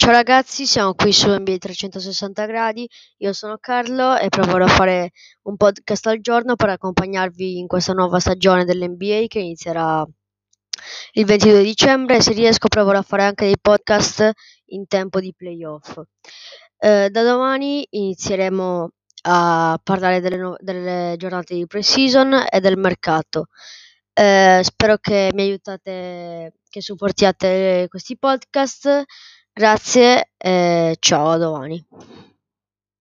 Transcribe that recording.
ciao ragazzi, siamo qui su NBA 360 gradi. Io sono Carlo e proverò a fare un podcast al giorno per accompagnarvi in questa nuova stagione dell'NBA che inizierà il 22 dicembre se riesco proverò a fare anche dei podcast in tempo di playoff. Eh, da domani inizieremo a parlare delle, no- delle giornate di pre-season e del mercato. Eh, spero che mi aiutate, che supportiate questi podcast. Grazie e ciao, a domani.